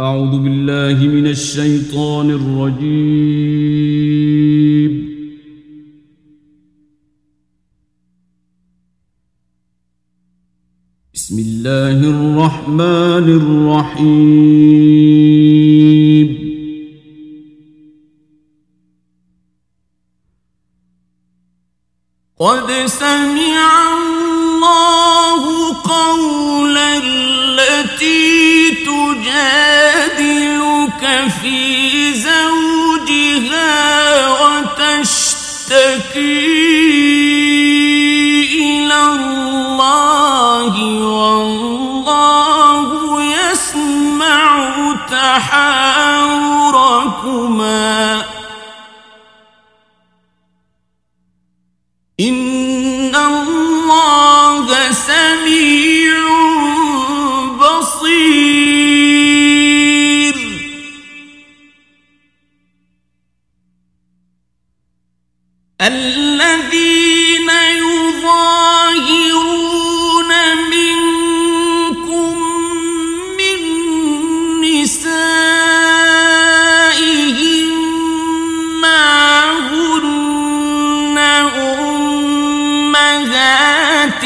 أعوذ بالله من الشيطان الرجيم. بسم الله الرحمن الرحيم. قد سمع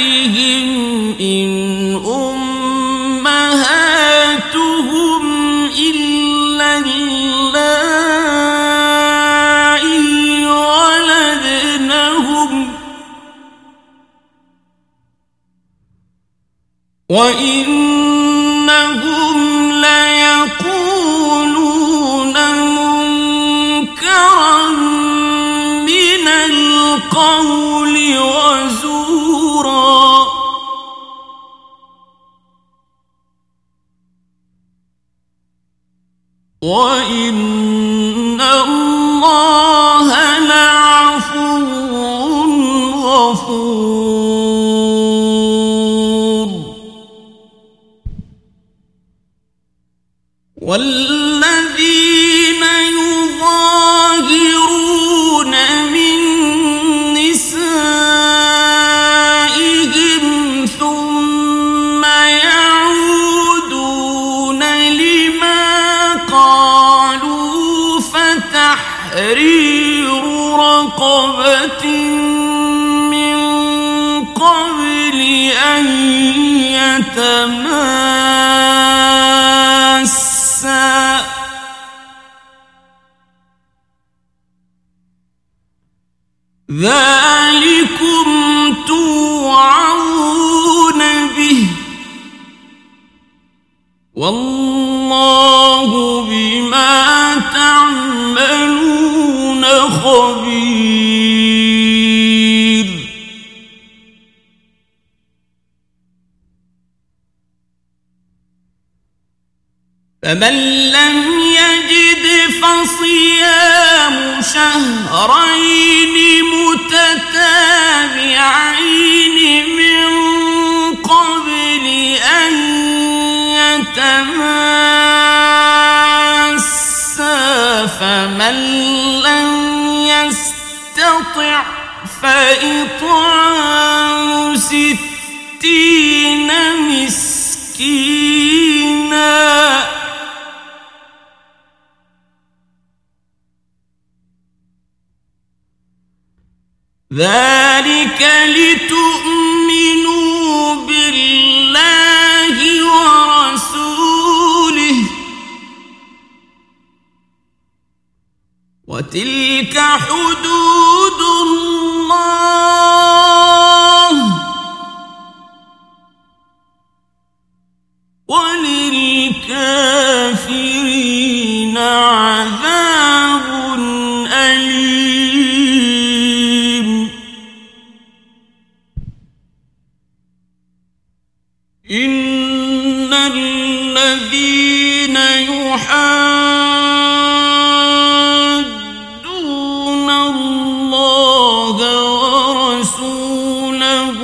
أمهاتهم إن أمهاتهم إلا اللائي ولدنهم وإنهم ليقولون منكرا من القول وزورا وإن الله لعفو غفور. يتماسا فمن لم يجد فصيام شهرين متتابعين من قبل أن يتماسا فمن لم يستطع فإطعام ستين ذلك لتؤمنوا بالله ورسوله. وتلك حدود الله. يحادون الله ورسوله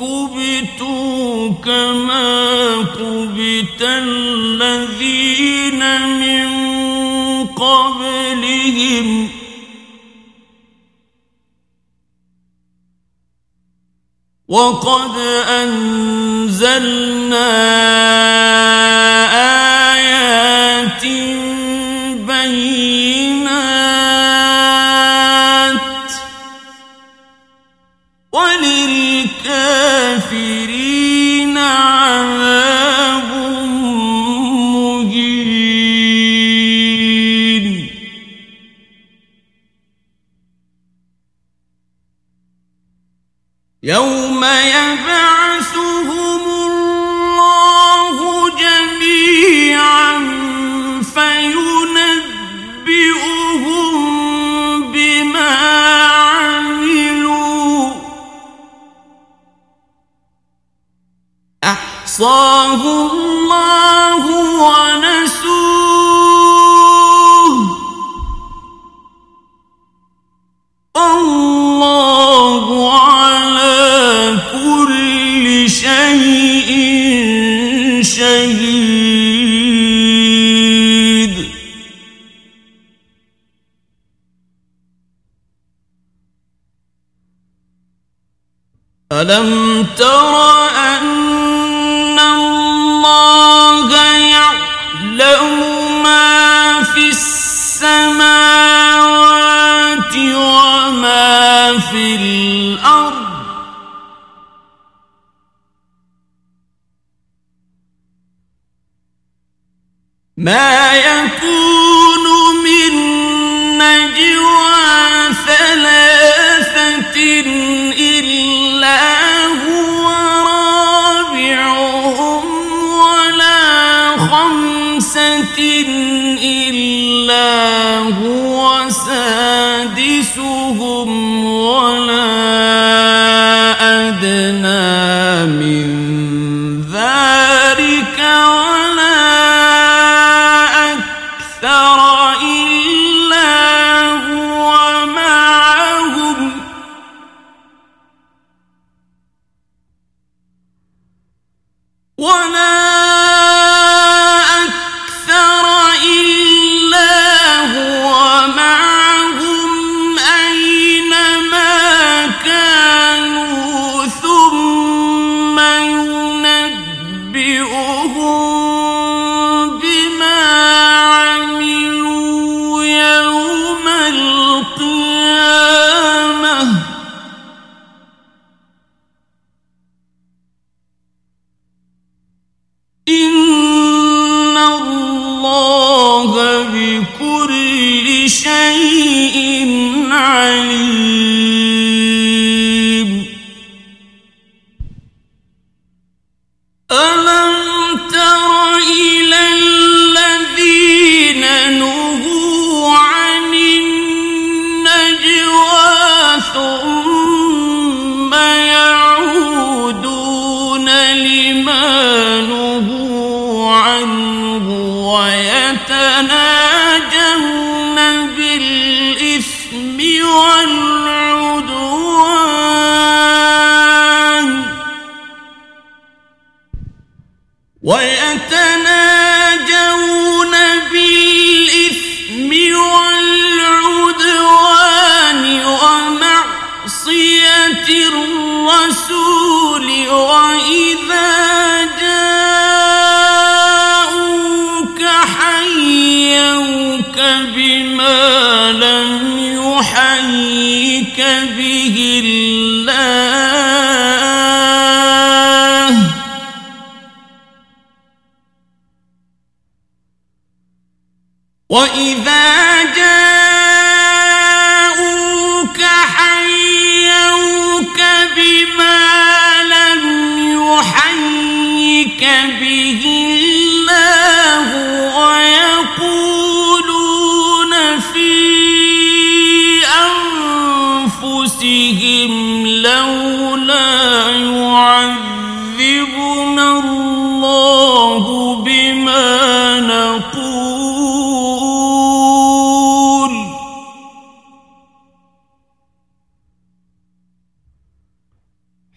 كبتوا كما كبت الذين من قبلهم. وقد أنزلنا احصاه الله ونسوه. الله على كل شيء شهيد. الم تر الأرض بما لم يحيك به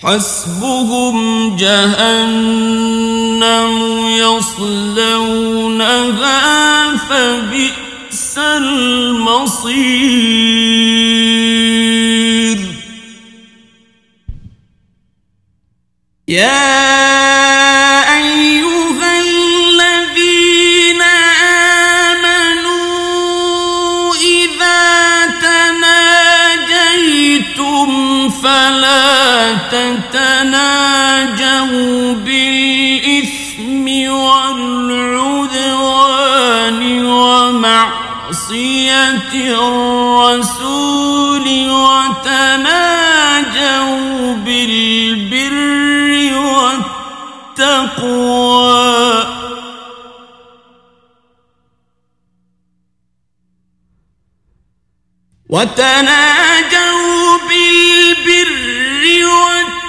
حسبهم جهنم يصلونها فبئس المصير. يا معصية الرسول وتناجوا بالبر والتقوى. وتناجوا بالبر والتقوى.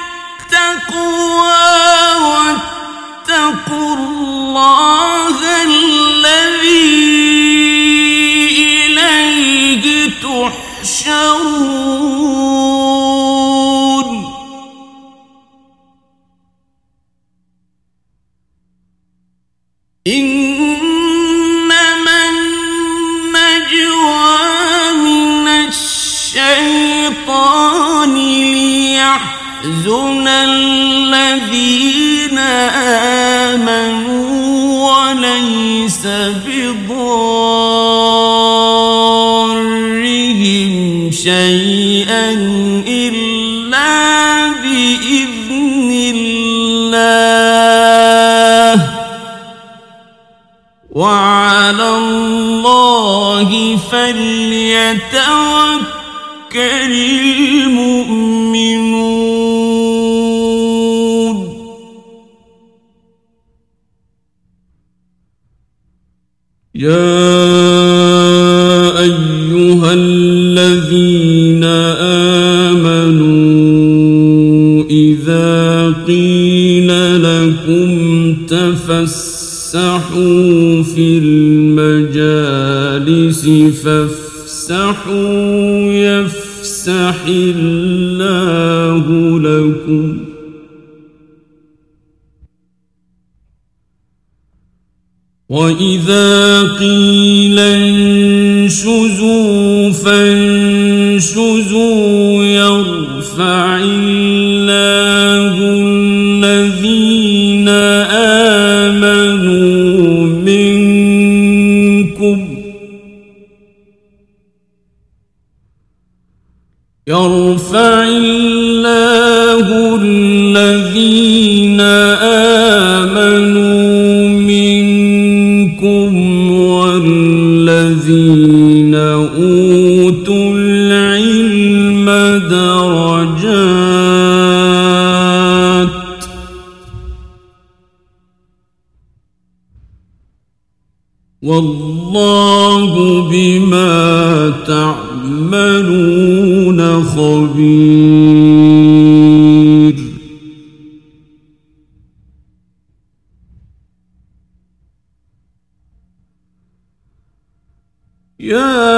واتقوا الله تحشرون إنما النجوى من الشيطان ليحزن الذين آمنوا وليس بضارهم شيئا إلا بإذن الله. وعلى الله فليتوكل المؤمنون. يا تفسحوا في المجالس فافسحوا يفسح الله لكم. وإذا قيل انشزوا فانشزوا يرفع آمنوا منكم. يرفع والله بما تعملون خبير. يا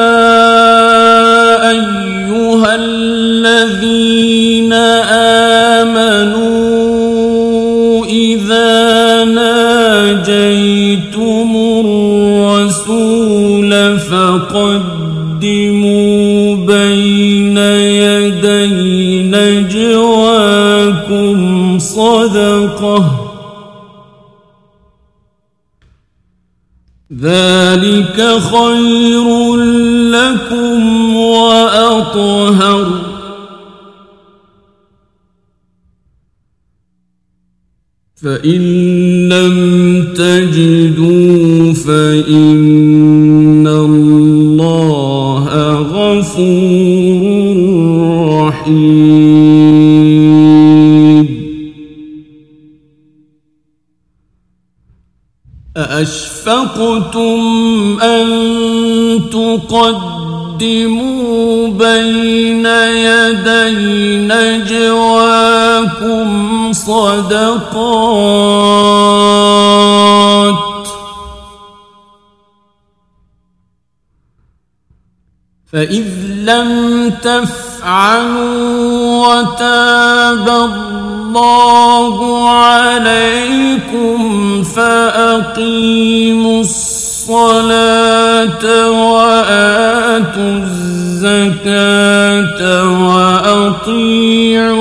فإن لم تجدوا فإن الله غفور رحيم أأشفقتم أن تقدموا فإذ لم تفعلوا وتاب الله عليكم فأقيموا الصلاة وآتوا الزكاة وأطيعوا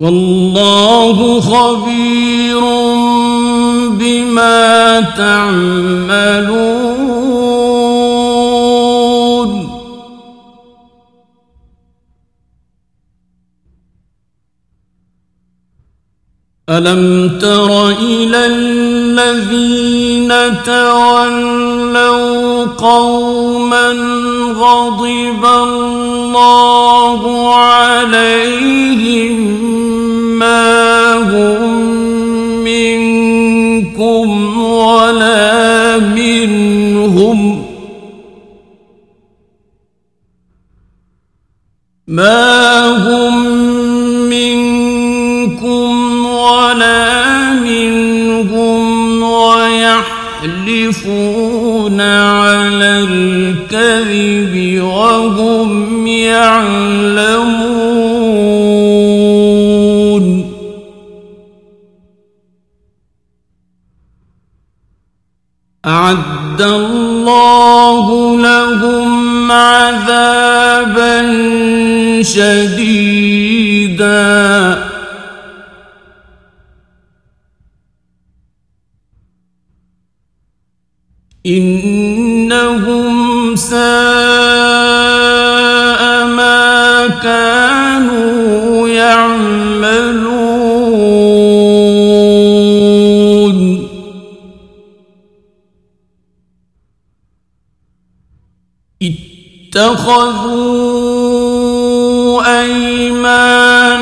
والله خبير بما تعملون. ألم تر إلى الذين تولوا قوما غضب الله عليهم هم منكم ولا منهم ما هم منكم ولا منهم ويحلفون على الكذب وهم يعلمون أعد الله لهم عذابا شديدا. إنهم اتخذوا أيمانهم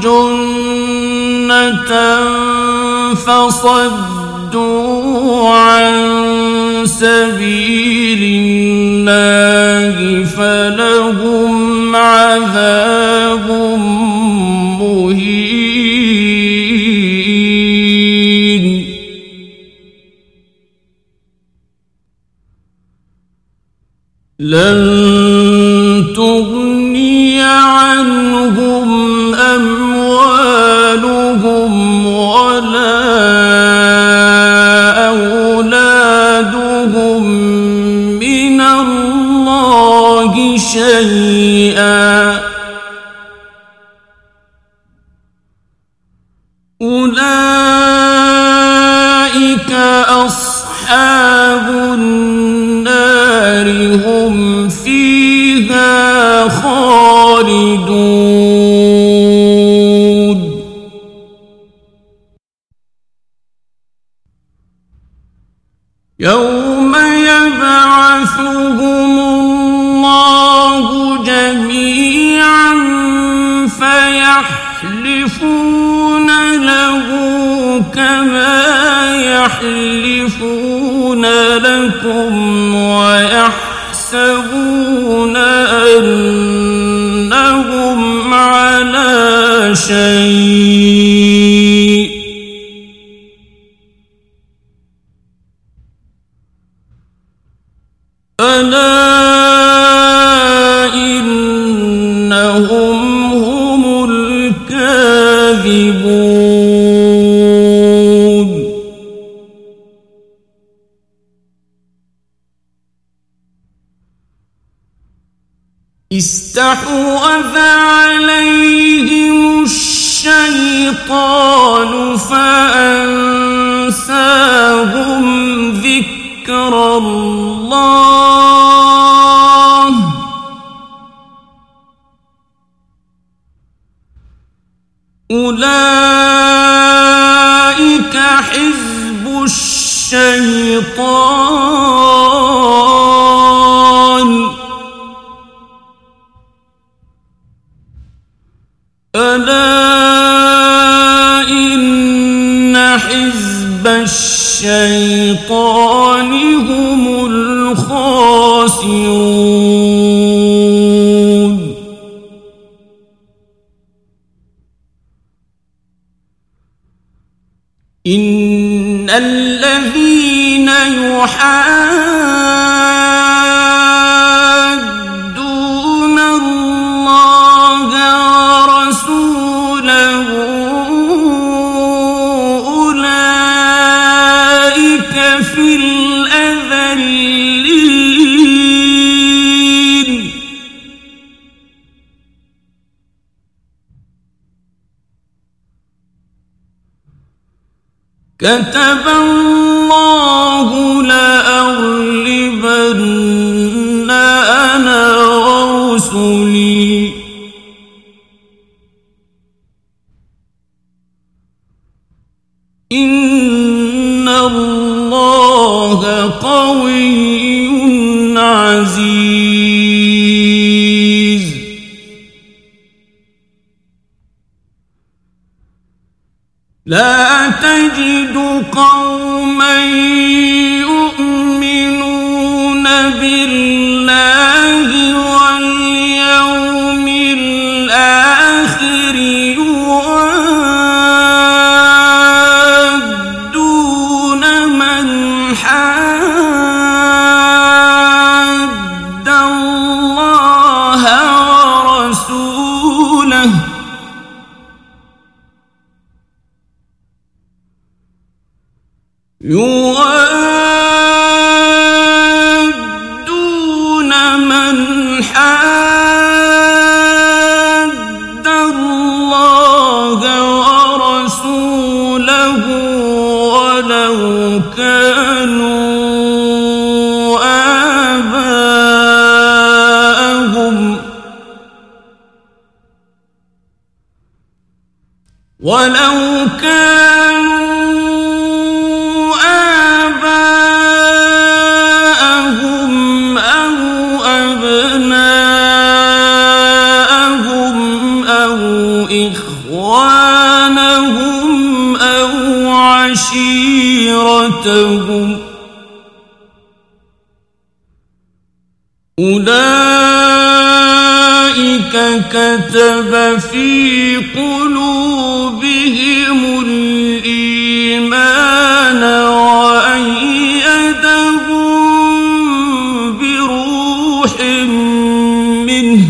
جنة فصدوا عن سبيل الله فلهم عذاب مهين. لن تغني عنهم أموالهم ولا أولادهم من الله شيئا. أولئك ألا إنهم هم الكاذبون استحوذ عليهم الشيطان فأنساهم ذكر الله. أولئك حزب الشيطان. الذين يحادون الله ورسوله كتب لا تجد قوما يؤمنون بالله ولو كانوا آباءهم أو أبناءهم أو إخوانهم أو عشيرتهم أولئك كتب في قلوبهم الإيمان وأيدهم بروح منه.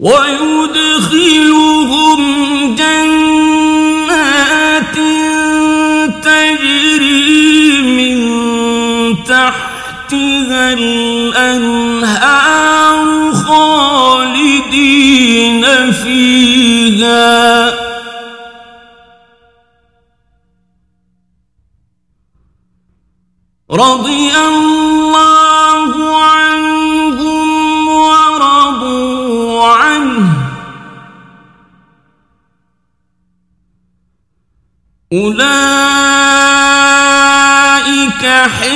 ويدخلهم فيها. رضي الله عنهم ورضوا عنه. أولئك حزب